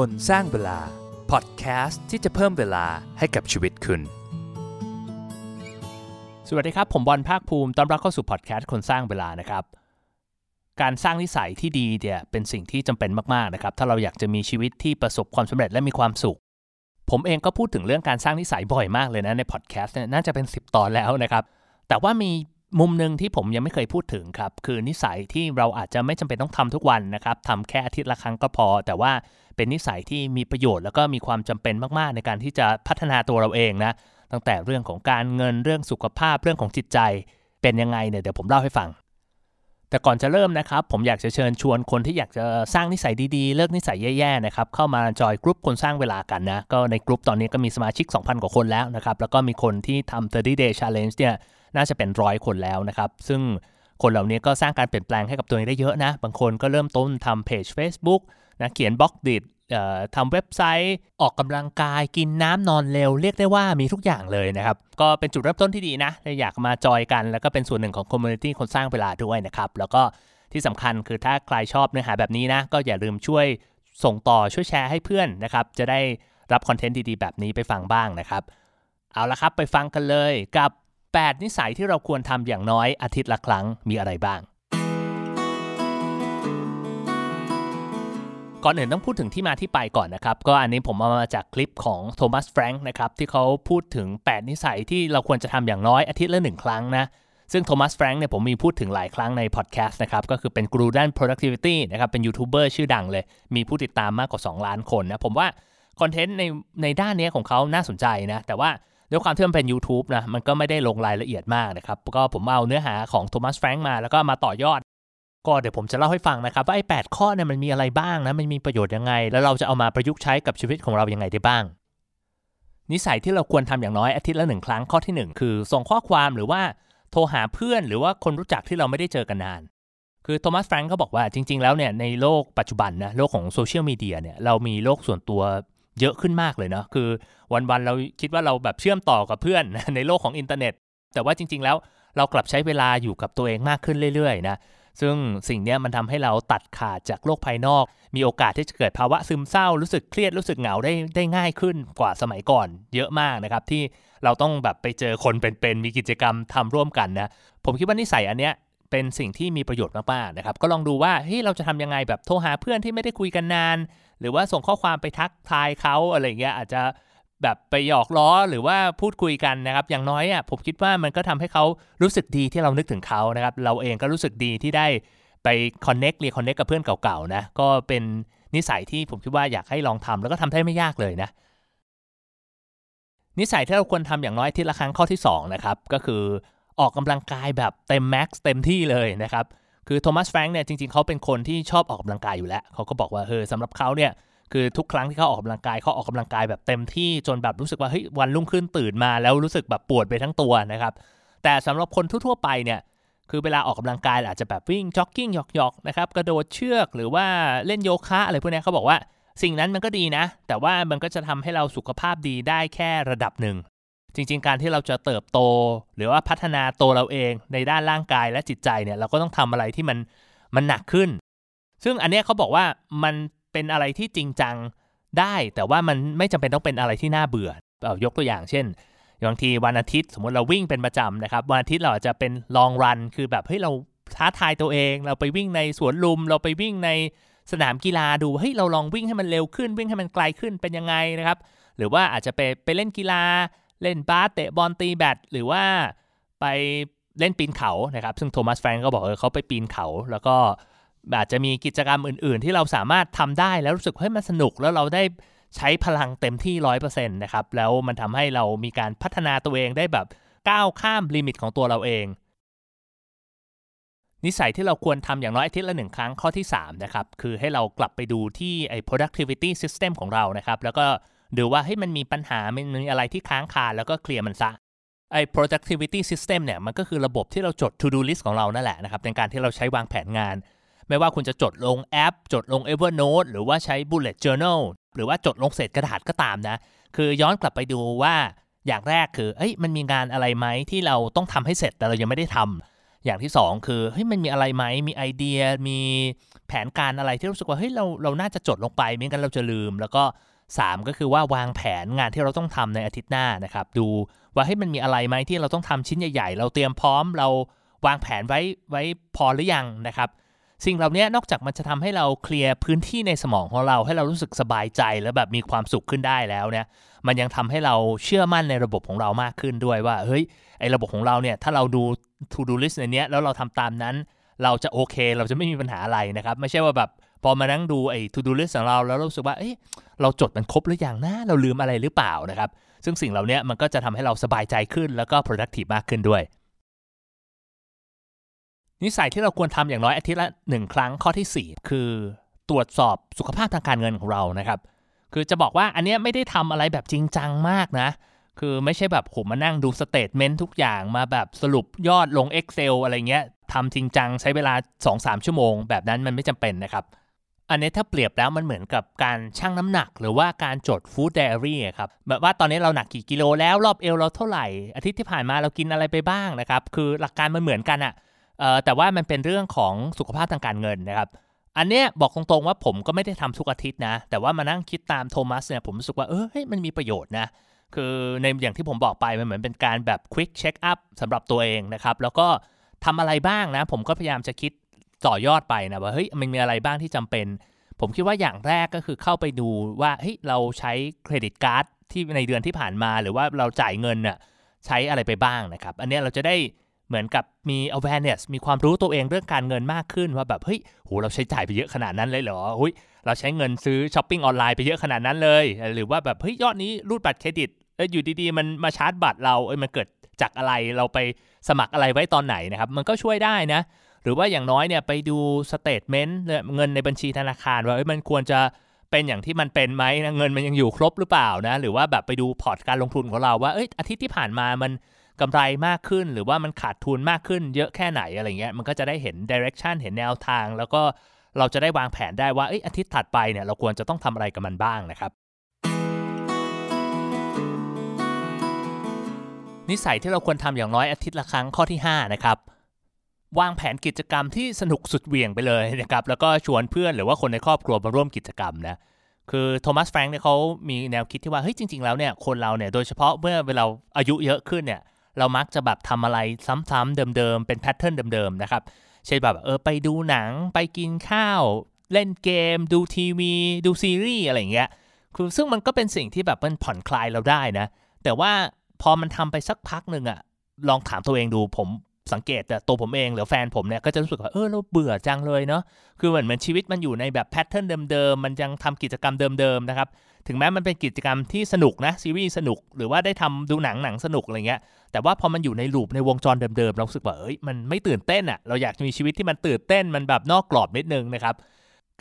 คนสร้างเวลา พอดแคสต์ที่จะเพิ่มเวลาให้กับชีวิตคุณ สวัสดีครับ ผมบอลภาคภูมิต้อนรับเข้าสู่พอดแคสต์คนสร้างเวลานะครับ การสร้างนิสัยที่ดีเนี่ยเป็นสิ่งที่จำเป็นมากๆนะครับ ถ้าเราอยากจะมีชีวิตที่ประสบความสำเร็จและมีความสุข ผมเองก็พูดถึงเรื่องการสร้างนิสัยบ่อยมากเลยนะในพอดแคสต์เนี่ยน่าจะเป็น 10 ตอนแล้วนะครับ แต่ว่ามี มุมหนึ่งที่ผมยังไม่เคยพูดถึงครับ คือนิสัยที่เราอาจจะไม่จำเป็นต้องทำทุกวันนะครับทำแค่อาทิตย์ละครั้งก็พอ แต่ว่าเป็นนิสัยที่มีประโยชน์แล้วก็มีความจำเป็นมากๆ ในการที่จะพัฒนาตัวเราเองนะตั้งแต่เรื่องของการเงินเรื่องสุขภาพเรื่องของจิตใจ เป็นยังไงเนี่ยเดี๋ยวผมเล่าให้ฟัง แต่ก่อนจะเริ่มนะครับ ผมอยากจะเชิญชวนคนที่อยากจะสร้างนิสัยดีๆ เลิกนิสัยแย่ๆนะครับเข้ามาจอยกลุ่มคนสร้างเวลากันนะก็ในกลุ่มตอนนี้ก็มีสมาชิก 2,000 กว่าคนแล้วนะครับแล้วก็มีคนที่ทำ30 day challenge เนี่ย น่าจะเป็นร้อยคนแล้วนะครับ ซึ่งคนเหล่านี้ก็สร้างการเปลี่ยนแปลงให้กับตัวเองได้เยอะนะ บางคนก็เริ่มต้นทำเพจ Facebook นะเขียนบล็อกดิทำเว็บไซต์ออกกำลังกายกินน้ำนอนเร็ว เรียกได้ว่ามีทุกอย่างเลยนะครับ ก็เป็นจุดเริ่มต้นที่ดีนะอยากมาจอยกัน แล้วก็เป็นส่วนหนึ่งของ community คนสร้างเวลาด้วยนะครับ แล้วก็ที่สำคัญคือถ้าใครชอบเนื้อหาแบบนี้นะ ก็อย่าลืมช่วยส่งต่อช่วยแชร์ให้เพื่อนนะครับ จะได้รับ content ดีๆ แบบนี้ไปฟังบ้างนะครับ เอาละครับไปฟังกันเลยกับ 8 นิสัยที่เราควรทำอย่างน้อยอาทิตย์ละครั้งมีอะไรบ้าง ก่อนอื่นต้องพูดถึงที่มาที่ไปก่อนนะครับ ก็อันนี้ผมเอามาจากคลิปของโทมัสแฟรงค์นะครับที่เขาพูดถึง 8 นิสัยที่เราควรจะทำอย่างน้อยอาทิตย์ละหนึ่งครั้งนะซึ่งโทมัสแฟรงค์เนี่ยผมมีพูดถึงหลายครั้งในพอดแคสต์นะครับก็คือเป็นกูรูด้าน productivity นะครับเป็นยูทูบเบอร์ชื่อดังเลย มีผู้ติดตามมากกว่า 2 ล้านคนนะผมว่า content ในในด้านนี้ของเขาน่าสนใจนะแต่ว่า ด้วยความที่มันเป็น YouTube นะมันก็ไม่ได้ลงรายละเอียดมากนะครับ ก็ผมเอาเนื้อหาของโทมัสแฟรงค์มาแล้วก็มาต่อยอด ก็เดี๋ยวผมจะเล่าให้ฟังนะครับว่าไอ้ 8 ข้อเนี่ยมันมีอะไรบ้างนะมันมีประโยชน์ยังไง แล้วเราจะเอามาประยุกต์ใช้กับชีวิตของเรายังไงได้บ้าง นิสัยที่เราควรทำอย่างน้อยอาทิตย์ละหนึ่งครั้งข้อที่ 1 คือ ส่งข้อความหรือว่าโทรหาเพื่อนหรือว่าคนรู้จักที่เราไม่ได้เจอกันนาน คือโทมัสแฟรงก์เขาบอกว่าจริง ๆ แล้วเนี่ยในโลกปัจจุบันนะโลกของโซเชียลมีเดียเนี่ยเรามีโลกส่วนตัว เยอะขึ้นมากเลยเนาะคือวันๆเราคิดว่าเราแบบเชื่อมต่อกับเพื่อนในโลกของอินเทอร์เน็ต แต่ว่าจริง ๆ แล้วเรากลับใช้เวลาอยู่กับตัวเองมากขึ้นเรื่อยๆนะซึ่งสิ่งนี้มันทำให้เราตัดขาดจากโลกภายนอก มีโอกาสที่จะเกิดภาวะซึมเศร้า รู้สึกเครียดรู้สึกเหงาได้ได้ง่ายขึ้นกว่าสมัยก่อน เยอะมากนะครับที่เราต้องแบบไปเจอคนเป็นๆมีกิจกรรมทำร่วมกันนะผมคิดว่านิสัยอันเนี้ยเป็นสิ่งที่มีประโยชน์มากๆนะครับก็ลองดูว่าเฮ้ยเราจะทำยังไงแบบโทรหาเพื่อนที่ไม่ได้คุยกันนาน หรือว่าส่งข้อความไปทักทายเขาอะไรเงี้ยอาจจะแบบไปหยอกล้อหรือว่าพูดคุยกันนะครับ อย่างน้อยอะผมคิดว่ามันก็ทำให้เขารู้สึกดีที่เรานึกถึงเขานะครับ เราเองก็รู้สึกดีที่ได้ไป connect reconnect กับเพื่อนเก่าๆนะ ก็เป็นนิสัยที่ผมคิดว่าอยากให้ลองทำแล้วก็ทำได้ไม่ยากเลยนะ นิสัยที่เราควรทำอย่างน้อยอาทิตย์ละครั้งข้อที่2นะครับก็คือออกกำลังกายแบบเต็ม max เต็มที่เลยนะครับ คือโทมัสแฟรงค์เนี่ยจริงๆเขาเป็นคนที่ชอบออกกำลังกายอยู่แล้วเขาก็บอกว่าเออสำหรับเขาเนี่ยคือทุกครั้งที่เขาออกกำลังกายเขาออกกำลังกายแบบเต็มที่จนแบบรู้สึกว่าเฮ้ยวันรุ่งขึ้นตื่นมาแล้วรู้สึกแบบปวดไปทั้งตัวนะครับแต่สำหรับคนทั่วๆไปเนี่ยคือเวลาออกกำลังกายอาจจะแบบวิ่งจ็อกกิ้งหยอกๆนะครับกระโดดเชือกหรือว่าเล่นโยคะอะไรพวกนี้เขาบอกว่าสิ่งนั้นมันก็ดีนะ แต่ว่ามันก็จะทำให้เราสุขภาพดีได้แค่ระดับหนึ่ง จริง ๆ การที่เราจะเติบโต หรือว่าพัฒนาตัวเราเองในด้านร่างกายและจิตใจเนี่ยเราก็ต้องทำอะไรที่มันมันหนักขึ้น ซึ่งอันนี้เขาบอกว่ามันเป็นอะไรที่จริงจังได้ แต่ว่ามันไม่จำเป็นต้องเป็นอะไรที่น่าเบื่อเอายกตัวอย่างเช่นบางทีวันอาทิตย์สมมติเราวิ่งเป็นประจำนะครับวันอาทิตย์เราอาจจะเป็นลองรันคือแบบเฮ้ยเราท้าทายตัวเอง เราไปวิ่งในสวนลุม เราไปวิ่งในสนามกีฬาดูเฮ้ยเราลองวิ่งให้มันเร็วขึ้น วิ่งให้มันไกลขึ้นเป็นยังไงนะครับ หรือว่าอาจจะไปไปเล่นกีฬา เล่นบาสเตะบอลตีแบดหรือว่าไปเล่นปีนเขานะครับ ซึ่งโทมัสแฟรงค์ก็บอกเออเขาไปปีนเขา แล้วก็อาจจะมีกิจกรรมอื่น ๆ ที่เราสามารถทำได้แล้วรู้สึกเฮ้ยมันสนุกแล้วเราได้ใช้พลังเต็มที่ร้อยเปอร์เซ็นต์นะครับ แล้วมันทำให้เรามีการพัฒนาตัวเองได้แบบก้าวข้าม limit ของตัวเราเอง นิสัยที่เราควรทำอย่างน้อยอาทิตย์ละหนึ่งครั้งข้อที่3นะครับ คือให้เรากลับไปดูที่ไอ้ productivity system ของเรานะครับ แล้วก็ ดูว่าให้มันมีปัญหา มันมีอะไรที่ค้างคาแล้วก็เคลียร์มันซะไอ้ productivity system เนี่ยมันก็คือระบบที่เราจด to do list ของเรานั่นแหละนะครับในการที่เราใช้วางแผนงาน ไม่ว่าคุณจะจดลงแอป จดลง Evernote หรือว่าใช้ bullet journal หรือว่าจดลงเศษกระดาษก็ตามนะ คือย้อนกลับไปดูว่าอย่างแรกคือเอ้ยมันมีงานอะไรไหมที่เราต้องทำให้เสร็จแต่เรายังไม่ได้ทำอย่างที่ 2 คือเฮ้ยมันมีอะไรไหมมีไอเดีย มีแผนการอะไรที่รู้สึกว่าเฮ้ยเราเราน่าจะจดลงไปไม่งั้นเราจะลืม แล้วก็ 3 ก็คือว่าวางแผนงานที่เราต้องทำในอาทิตย์หน้านะครับ ดูว่าให้มันมีอะไรไหมที่เราต้องทำชิ้นใหญ่ ๆ เราเตรียมพร้อมเราวางแผนไว้ไว้พอหรือยังนะครับ สิ่งเหล่านี้นอกจากมันจะทำให้เราเคลียร์พื้นที่ในสมองของเราให้เรารู้สึกสบายใจแล้วแบบมีความสุขขึ้นได้แล้วเนี่ยมันยังทำให้เราเชื่อมั่นในระบบของเรามากขึ้นด้วยว่าเฮ้ยไอระบบของเราเนี่ยถ้าเราดู to do list ในนี้แล้วเราทำตามนั้น เราจะโอเค เราจะไม่มีปัญหาอะไรนะครับ ไม่ใช่ว่าแบบ พอมานั่งดูไอ้ to do list ของเราแล้วรู้สึกว่าเอ้ยเราจดมันครบหรือยังนะเราลืมอะไรหรือเปล่านะครับ ซึ่งสิ่งเหล่านี้มันก็จะทำให้เราสบายใจขึ้นแล้วก็ productive มากขึ้นด้วย นิสัยที่เราควรทำอย่างน้อยอาทิตย์ละหนึ่งครั้งข้อที่ 4 คือตรวจสอบสุขภาพทางการเงินของเรานะครับ คือจะบอกว่าอันนี้ไม่ได้ทำอะไรแบบจริงจังมากนะ คือไม่ใช่แบบผมมานั่งดูสเตทเมนต์ทุกอย่างมาแบบสรุปยอดลง Excel อะไรเงี้ยทำจริงจังใช้เวลา 2-3 ชั่วโมง แบบนั้นมันไม่จำเป็นนะครับ อันนี้ถ้าเปรียบแล้วมันเหมือนกับการชั่งน้ำหนัก หรือว่าการจดฟู้ดไดอารี่ครับแบบว่าตอนนี้เราหนักกี่กิโลแล้วรอบเอวเราเท่าไหร่ อาทิตย์ที่ผ่านมาเรากินอะไรไปบ้างนะครับคือหลักการมันเหมือนกันอะแต่ว่ามันเป็นเรื่องของสุขภาพทางการเงินนะครับอันเนี้ยบอกตรงๆว่าผมก็ไม่ได้ทำทุกอาทิตย์นะ แต่ว่ามานั่งคิดตามโทมัสเนี่ยผมรู้สึกว่าเออเฮ้ยมันมีประโยชน์นะคือในอย่างที่ผมบอกไปมันเหมือนเป็นการแบบ quick check up สำหรับตัวเองนะครับแล้วก็ทำอะไรบ้างนะ ผมก็พยายามจะคิด ต่อยอดไปนะว่าเฮ้ยมันมีอะไรบ้างที่จำเป็น ผมคิดว่าอย่างแรกก็คือเข้าไปดูว่าเฮ้ยเราใช้ credit card ที่ในเดือนที่ผ่านมาหรือว่าเราจ่ายเงินน่ะใช้อะไรไปบ้างนะครับ อันนี้เราจะได้เหมือนกับมี awareness มีความรู้ตัวเองเรื่องการเงินมากขึ้นว่าแบบเฮ้ยโหเราใช้จ่ายไปเยอะขนาดนั้นเลยเหรอหุยเราใช้เงินซื้อช้อปปิ้งออนไลน์ไปเยอะขนาดนั้นเลย หรือว่าแบบเฮ้ยยอดนี้รูดบัตรเครดิตเอ้ยอยู่ดีๆ มันมาชาร์จบัตรเราเอ้ยมันเกิดจากอะไรเราไปสมัครอะไรไว้ตอนไหนนะครับ มันก็ช่วยได้นะ หรือว่าอย่างน้อยเนี่ยไปดู statement เงินในบัญชีธนาคารว่ามันควรจะเป็นอย่างที่มันเป็นไหมนะเงินมันยังอยู่ครบหรือเปล่านะ หรือว่าแบบไปดูพอร์ตการลงทุนของเราว่าเอ้ยอาทิตย์ที่ผ่านมามันกำไรมากขึ้น หรือว่ามันขาดทุนมากขึ้น เยอะแค่ไหนอะไรเงี้ยมันก็จะได้เห็น direction เห็นแนวทาง แล้วก็เราจะได้วางแผนได้ว่าเอ้ยอาทิตย์ถัดไปเนี่ยเราควรจะต้องทำอะไรกับมันบ้างนะครับนิสัยที่เราควรทำอย่างน้อยอาทิตย์ละครั้งข้อที่ 5 นะครับ วางแผนกิจกรรมที่สนุกสุดเหวี่ยงไปเลยนะครับแล้วก็ชวนเพื่อนหรือว่าคนในครอบครัวมาร่วมกิจกรรมนะคือโทมัสแฟรงค์เนี่ยเขามีแนวคิดที่ว่าเฮ้ยจริง ๆ แล้วเนี่ยคนเราเนี่ยโดยเฉพาะเมื่อเวลาอายุเยอะขึ้นเนี่ยเรามักจะแบบทำอะไรซ้ำๆเดิมๆเป็น pattern เดิมๆนะครับเช่นแบบเออไปดูหนังไปกินข้าว เล่นเกม ดูทีวี ดูซีรีส์อะไรอย่างเงี้ยคือซึ่งมันก็เป็นสิ่งที่แบบมันผ่อนคลายเราได้นะ แต่ว่าพอมันทำไปสักพักหนึ่งอะลองถามตัวเองดูผม สังเกตแต่ตัวผมเองหรือแฟนผมเนี่ยก็จะรู้สึกว่าเออเราเบื่อจังเลยเนาะคือเหมือนเหมือนชีวิตมันอยู่ในแบบแพทเทิร์นเดิมๆมันยังทำกิจกรรมเดิมๆนะครับถึงแม้มันเป็นกิจกรรมที่สนุกนะซีรีส์สนุกหรือว่าได้ทำดูหนังหนังสนุกอะไรเงี้ยแต่ว่าพอมันอยู่ในลูปในวงจรเดิมๆเราสึกว่าเอ้ยมันไม่ตื่นเต้นอะ่ะเราอยากจะมีชีวิตที่มันตื่นเต้นมันแบบนอกกรอบนิดนึงนะครับ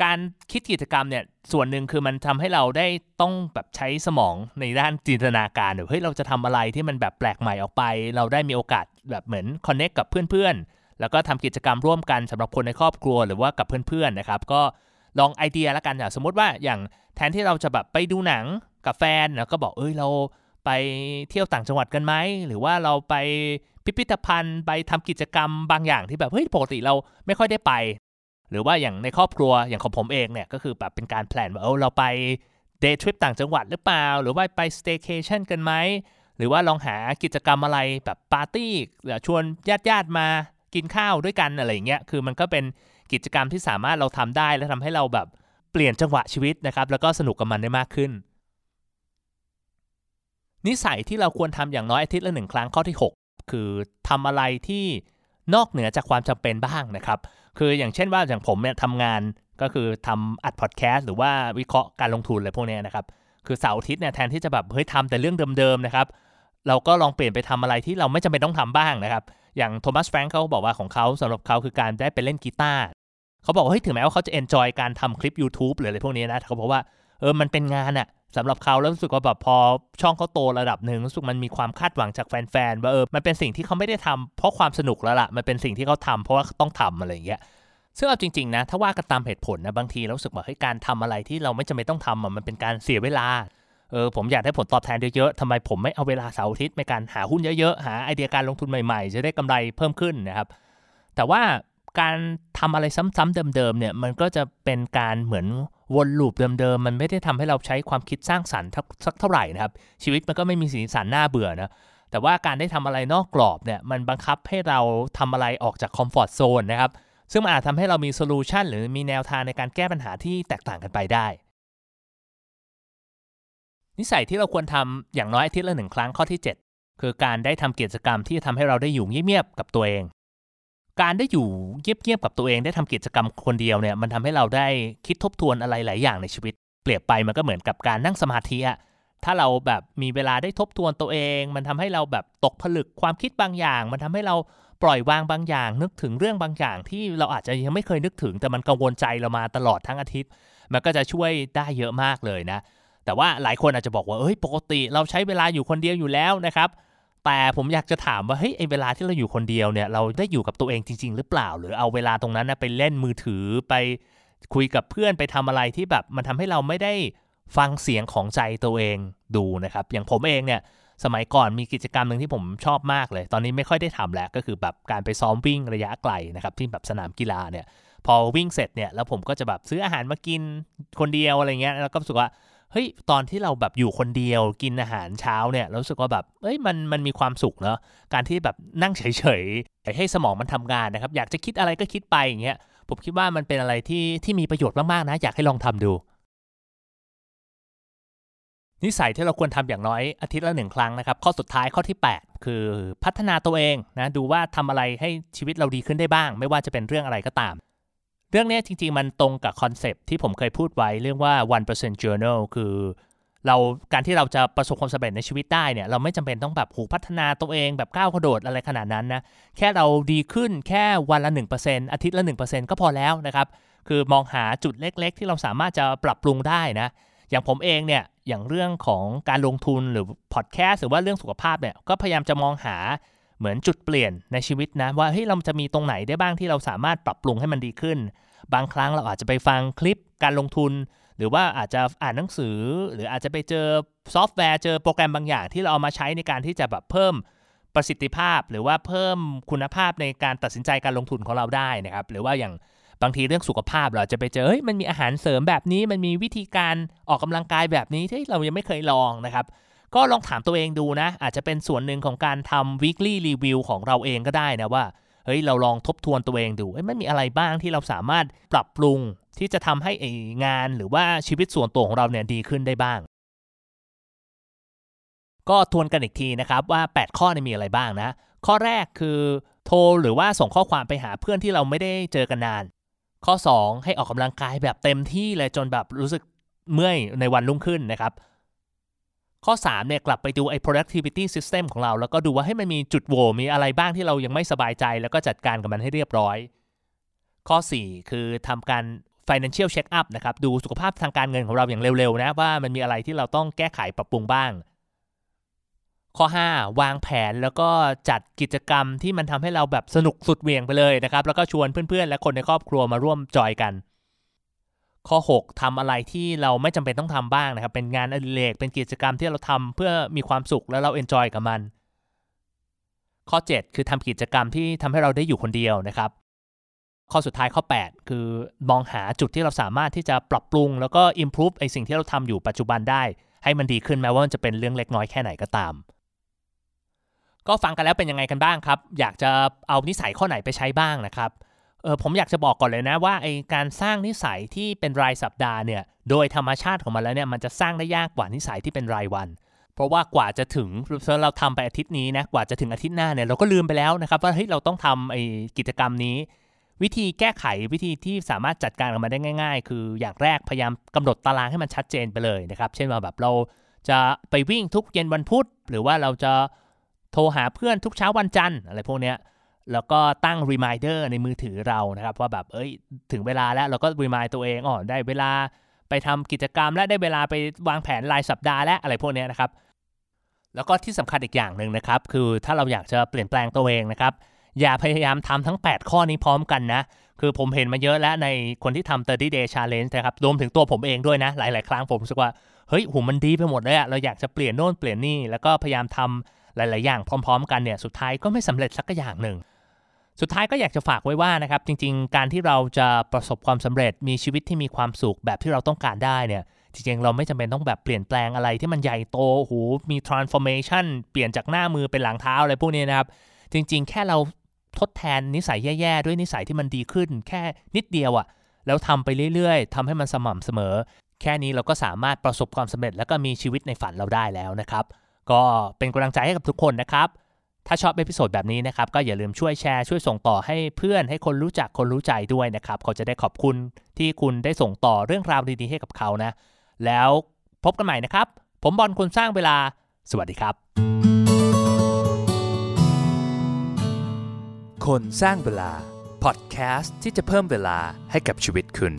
การคิดกิจกรรมเนี่ยส่วนหนึ่งคือมันทำให้เราได้ต้องแบบใช้สมองในด้านจินตนาการเฮ้ยเราจะทำอะไรที่มันแบบแปลกใหม่ออกไป เราได้มีโอกาสแบบเหมือนคอนเน็กกับเพื่อนๆ แล้วก็ทำกิจกรรมร่วมกันสำหรับคนในครอบครัวหรือว่ากับเพื่อนๆนะครับ ก็ลองไอเดียล้วกันอย่างสมมติว่าอย่างแทนที่เราจะแบบไปดูหนังกับแฟนแล้วก็บอกเอ้ยเราไปเที่ยวต่างจังหวัดกันไหมหรือว่าเราไปพิพิธภัณฑ์ไปทำกิจกรรมบางอย่างที่แบบเฮ้ยปกติเราไม่ค่อยได้ไป หรือว่าอย่างในครอบครัวอย่างของผมเองเนี่ยก็คือแบบเป็นการแพลนว่าเออเราไปเดย์ทริปต่างจังหวัดหรือเปล่า หรือว่าไปสเต y c a t i o n กันไหมหรือว่าลองหากิจกรรมอะไรแบบปาร์ตี้หรือชวนญาติญาติมากินข้าวด้วยกันอะไรอย่างเงี้ยคือมันก็เป็นกิจกรรมที่สามารถเราทำได้และทำให้เราแบบเปลี่ยนจังหวะชีวิตนะครับ แล้วก็สนุกกับมันได้มากขึ้น นิสัยที่เราควรทำอย่างน้อยอาทิตย์ละหนึ่งครั้งข้อที่ 6 คือทำอะไรที่นอกเหนือจากความจำเป็นบ้างนะครับ คืออย่างเช่นว่าอย่างผมเนี่ยทำงานก็คือทำอัดพอดแคสต์หรือว่าวิเคราะห์การลงทุนอะไรพวกนี้นะครับ คือเสาร์อาทิตย์เนี่ยแทนที่จะแบบเฮ้ยทำแต่เรื่องเดิมๆนะครับ เราก็ลองเปลี่ยนไปทำอะไรที่เราไม่จำเป็นต้องทำบ้างนะครับ อย่างโทมัสแฟรงค์เขาบอกว่าของเขาสำหรับเขาคือการได้ไปเล่นกีตาร์เขาบอกว่าเฮ้ยถึงแม้ว่าเขาจะเอนจอยการทำคลิป YouTube หรืออะไรพวกนี้นะเขาบอกว่าเออมันเป็นงานอะ สำหรับเขาแล้วรู้สึกว่าแบบพอช่องเขาโตระดับหนึ่งรู้สึกมันมีความคาดหวังจากแฟนๆว่าเออมันเป็นสิ่งที่เขาไม่ได้ทำเพราะความสนุกแล้วล่ะมันเป็นสิ่งที่เขาทำเพราะว่าต้องทำอะไรอย่างเงี้ยซึ่งเอาจริงๆนะถ้าว่ากันตามเหตุผลนะบางทีเราสึกว่าให้การทำอะไรที่เราไม่จำเป็นต้องทำมันเป็นการเสียเวลาเออผมอยากได้ผลตอบแทนเยอะๆทำไมผมไม่เอาเวลาเสาร์อาทิตย์ในการหาหุ้นเยอะๆ หาไอเดียการลงทุนใหม่ๆ จะได้กำไรเพิ่มขึ้นนะครับ แต่ว่าการทำอะไรซ้ำๆเดิมๆเนี่ยมันก็จะเป็นการเหมือน วนลูปเดิมๆ มันไม่ได้ทำให้เราใช้ความคิดสร้างสรรค์สักเท่าไหร่นะครับ ชีวิตมันก็ไม่มีสีสันน่าเบื่อนะแต่ว่าการได้ทำอะไรนอกกรอบเนี่ยมันบังคับให้เราทำอะไรออกจาก comfort zone นะครับซึ่งอาจทำให้เรามี solution หรือมีแนวทางในการแก้ปัญหาที่แตกต่างกันไปได้ นิสัยที่เราควรทำอย่างน้อยอาทิตย์ละหนึ่งครั้งข้อที่ 7 คือการได้ทำกิจกรรมที่ทำให้เราได้อยู่เงียบๆกับตัวเอง การได้อยู่เงียบๆกับตัวเองได้ทำกิจกรรมคนเดียวเนี่ยมันทำให้เราได้คิดทบทวนอะไรหลายอย่างในชีวิต เปรียบไปมันก็เหมือนกับการนั่งสมาธิอะถ้าเราแบบมีเวลาได้ทบทวนตัวเอง มันทำให้เราแบบตกผลึกความคิดบางอย่าง มันทำให้เราปล่อยวางบางอย่าง นึกถึงเรื่องบางอย่างที่เราอาจจะยังไม่เคยนึกถึง แต่มันกังวลใจเรามาตลอดทั้งอาทิตย์ มันก็จะช่วยได้เยอะมากเลยนะ แต่ว่าหลายคนอาจจะบอกว่าเอ้ยปกติเราใช้เวลาอยู่คนเดียวอยู่แล้วนะครับ แต่ผมอยากจะถามว่าเฮ้ยไอเวลาที่เราอยู่คนเดียวเนี่ยเราได้อยู่กับตัวเองจริง ๆ หรือเปล่า หรือเอาเวลาตรงนั้นนะไปเล่นมือถือไปคุยกับเพื่อนไปทำอะไรที่แบบมันทำให้เราไม่ได้ฟังเสียงของใจตัวเองดูนะครับ อย่างผมเองเนี่ยสมัยก่อนมีกิจกรรมหนึ่งที่ผมชอบมากเลย ตอนนี้ไม่ค่อยได้ทำแล้วก็คือแบบการไปซ้อมวิ่งระยะไกลนะครับที่แบบสนามกีฬาเนี่ยพอวิ่งเสร็จเนี่ยแล้วผมก็จะแบบซื้ออาหารมากินคนเดียวอะไรเงี้ยแล้วก็รู้สึกว่า เฮ้ยตอนที่เราแบบอยู่คนเดียวกินอาหารเช้าเนี่ยรู้สึกว่าแบบเอ้ยมันมันมีความสุขเนาะการที่แบบนั่งเฉยๆให้สมองมันทำงานนะครับ อยากจะคิดอะไรก็คิดไปอย่างเงี้ยผมคิดว่ามันเป็นอะไรที่ที่มีประโยชน์มากๆนะ อยากให้ลองทำดู นิสัยที่เราควรทำอย่างน้อยอาทิตย์ละหนึ่งครั้งนะครับ ข้อสุดท้ายข้อที่ 8 คือพัฒนาตัวเองนะดูว่าทำอะไรให้ชีวิตเราดีขึ้นได้บ้าง ไม่ว่าจะเป็นเรื่องอะไรก็ตาม เรื่องนี้จริง ๆ มันตรงกับคอนเซปที่ผมเคยพูดไว้เรื่องว่า 1% journal คือเราการที่เราจะประสบความสำเร็จในชีวิตได้เนี่ยเราไม่จำเป็นต้องแบบหูพัฒนาตัวเองแบบก้าวกระโดดอะไรขนาดนั้นนะแค่เราดีขึ้นแค่วันละ 1%อาทิตย์ละ 1%ก็พอแล้วนะครับ คือมองหาจุดเล็ก ๆ ที่เราสามารถจะปรับปรุงได้นะ อย่างผมเองเนี่ยอย่างเรื่องของการลงทุนหรือพอดแคสต์หรือว่าเรื่องสุขภาพเนี่ยก็พยายามจะมองหา เหมือนจุดเปลี่ยนในชีวิตนะ ว่าเฮ้ยเราจะมีตรงไหนได้บ้างที่เราสามารถปรับปรุงให้มันดีขึ้น บางครั้งเราอาจจะไปฟังคลิปการลงทุน หรือว่าอาจจะอ่านหนังสือ หรืออาจจะไปเจอซอฟต์แวร์เจอโปรแกรมบางอย่างที่เราเอามาใช้ในการที่จะแบบเพิ่มประสิทธิภาพ หรือว่าเพิ่มคุณภาพในการตัดสินใจการลงทุนของเราได้นะครับหรือว่าอย่างบางทีเรื่องสุขภาพเราจะไปเจอเฮ้ยมันมีอาหารเสริมแบบนี้ มันมีวิธีการออกกำลังกายแบบนี้ที่เรายังไม่เคยลองนะครับ ก็ลองถามตัวเองดูนะ อาจจะเป็นส่วนหนึ่งของการทำ weekly review ของเราเองก็ได้นะว่าเฮ้ยเราลองทบทวนตัวเองดูเอ้ยมันมีอะไรบ้างที่เราสามารถปรับปรุงที่จะทำให้งานหรือว่าชีวิตส่วนตัวของเราเนี่ยดีขึ้นได้บ้าง ก็ทวนกันอีกทีนะครับว่า 8 ข้อนี้มีอะไรบ้างนะ ข้อแรกคือโทรหรือว่าส่งข้อความไปหาเพื่อนที่เราไม่ได้เจอกันนาน ข้อ 2 ให้ออกกำลังกายแบบเต็มที่เลยจนแบบรู้สึกเมื่อยในวันรุ่งขึ้นนะครับ ข้อ3เนี่ยกลับไปดูไอ้ productivity system ของเรา แล้วก็ดูว่าให้มันมีจุดโหว่มีอะไรบ้างที่เรายังไม่สบายใจ แล้วก็จัดการกับมันให้เรียบร้อย ข้อ 4 คือทำการ financial check up นะครับ ดูสุขภาพทางการเงินของเราอย่างเร็วๆนะว่ามันมีอะไรที่เราต้องแก้ไขปรับปรุงบ้าง ข้อ 5 วางแผนแล้วก็จัดกิจกรรมที่มันทำให้เราแบบสนุกสุดเวียงไปเลยนะครับ แล้วก็ชวนเพื่อนๆ และคนในครอบครัวมาร่วมจอยกัน ข้อ 6ทำอะไรที่เราไม่จำเป็นต้องทำบ้างนะครับ เป็นงานอดิเรกเป็นกิจกรรมที่เราทำเพื่อมีความสุขแล้วเราเอนจอยกับมัน ข้อ 7 คือทำกิจกรรมที่ทำให้เราได้อยู่คนเดียวนะครับ ข้อสุดท้ายข้อ 8 คือมองหาจุดที่เราสามารถที่จะปรับปรุง แล้วก็ improve ไอสิ่งที่เราทำอยู่ปัจจุบันได้ ให้มันดีขึ้นแม้ว่ามันจะเป็นเรื่องเล็กน้อยแค่ไหนก็ตาม ก็ฟังกันแล้วเป็นยังไงกันบ้างครับ อยากจะเอานิสัยข้อไหนไปใช้บ้างนะครับ เออผมอยากจะบอกก่อนเลยนะว่าไอการสร้างนิสัยที่เป็นรายสัปดาห์เนี่ยโดยธรรมชาติของมันแล้วเนี่ยมันจะสร้างได้ยากกว่านิสัยที่เป็นรายวัน เพราะว่ากว่าจะถึงเราทำไปอาทิตย์นี้นะกว่าจะถึงอาทิตย์หน้าเนี่ยเราก็ลืมไปแล้วนะครับว่าเฮ้ยเราต้องทำไอกิจกรรมนี้ วิธีแก้ไขวิธีที่สามารถจัดการกับมันได้ง่าย ๆ คืออย่างแรกพยายามกำหนดตารางให้มันชัดเจนไปเลยนะครับเช่นว่าแบบเราจะไปวิ่งทุกเย็นวันพุธ หรือว่าเราจะโทรหาเพื่อนทุกเช้าวันจันทร์อะไรพวกเนี้ย แล้วก็ตั้ง reminder ในมือถือเรานะครับ ว่าแบบเอ้ยถึงเวลาแล้วเราก็ remind ตัวเองอ๋อได้เวลาไปทำกิจกรรม และได้เวลาไปวางแผนรายสัปดาห์และอะไรพวกนี้นะครับ แล้วก็ที่สำคัญอีกอย่างหนึ่งนะครับ คือถ้าเราอยากจะเปลี่ยนแปลงตัวเองนะครับอย่าพยายามทำทั้ง 8 ข้อนี้พร้อมกันนะ คือผมเห็นมาเยอะแล้วในคนที่ทำ30 day challenge นะครับ รวมถึงตัวผมเองด้วยนะ หลาย ๆ ครั้งผมรู้สึกว่า เฮ้ยหูมันดีไปหมดเลยอะเราอยากจะเปลี่ยนโน่นเปลี่ยนนี่ แล้วก็พยายามทำหลาย ๆ อย่างพร้อม ๆ กันเนี่ย สุดท้ายก็ไม่สำเร็จสักอย่างหนึ่ง สุดท้ายก็อยากจะฝากไว้ว่านะครับ จริง ๆ การที่เราจะประสบความสำเร็จมีชีวิตที่มีความสุขแบบที่เราต้องการได้เนี่ยจริงๆ เราไม่จำเป็นต้องแบบเปลี่ยนแปลงอะไรที่มันใหญ่โตโหูมี transformation เปลี่ยนจากหน้ามือเป็นหลังเท้าอะไรพวกนี้นะครับ จริง ๆ แค่เราทดแทนนิสัยแย่ๆ ด้วยนิสัยที่มันดีขึ้น แค่นิดเดียวอะ่ะแล้วทำไปเรื่อยๆทำให้มันสม่ำเสมอ แค่นี้เราก็สามารถประสบความสำเร็จ แล้วก็มีชีวิตในฝันเราได้แล้วนะครับ ก็เป็นกำลังใจให้กับทุกคนนะครับ ถ้าชอบ episode แบบนี้นะครับ ก็อย่าลืมช่วยแชร์ช่วยส่งต่อให้เพื่อนให้คนรู้จักคนรู้ใจด้วยนะครับ เขาจะได้ขอบคุณที่คุณได้ส่งต่อเรื่องราวดีๆให้กับเขานะ แล้วพบกันใหม่นะครับ ผมบอลคนสร้างเวลา สวัสดีครับ คนสร้างเวลาพอดแคสต์ที่จะเพิ่มเวลาให้กับชีวิตคุณ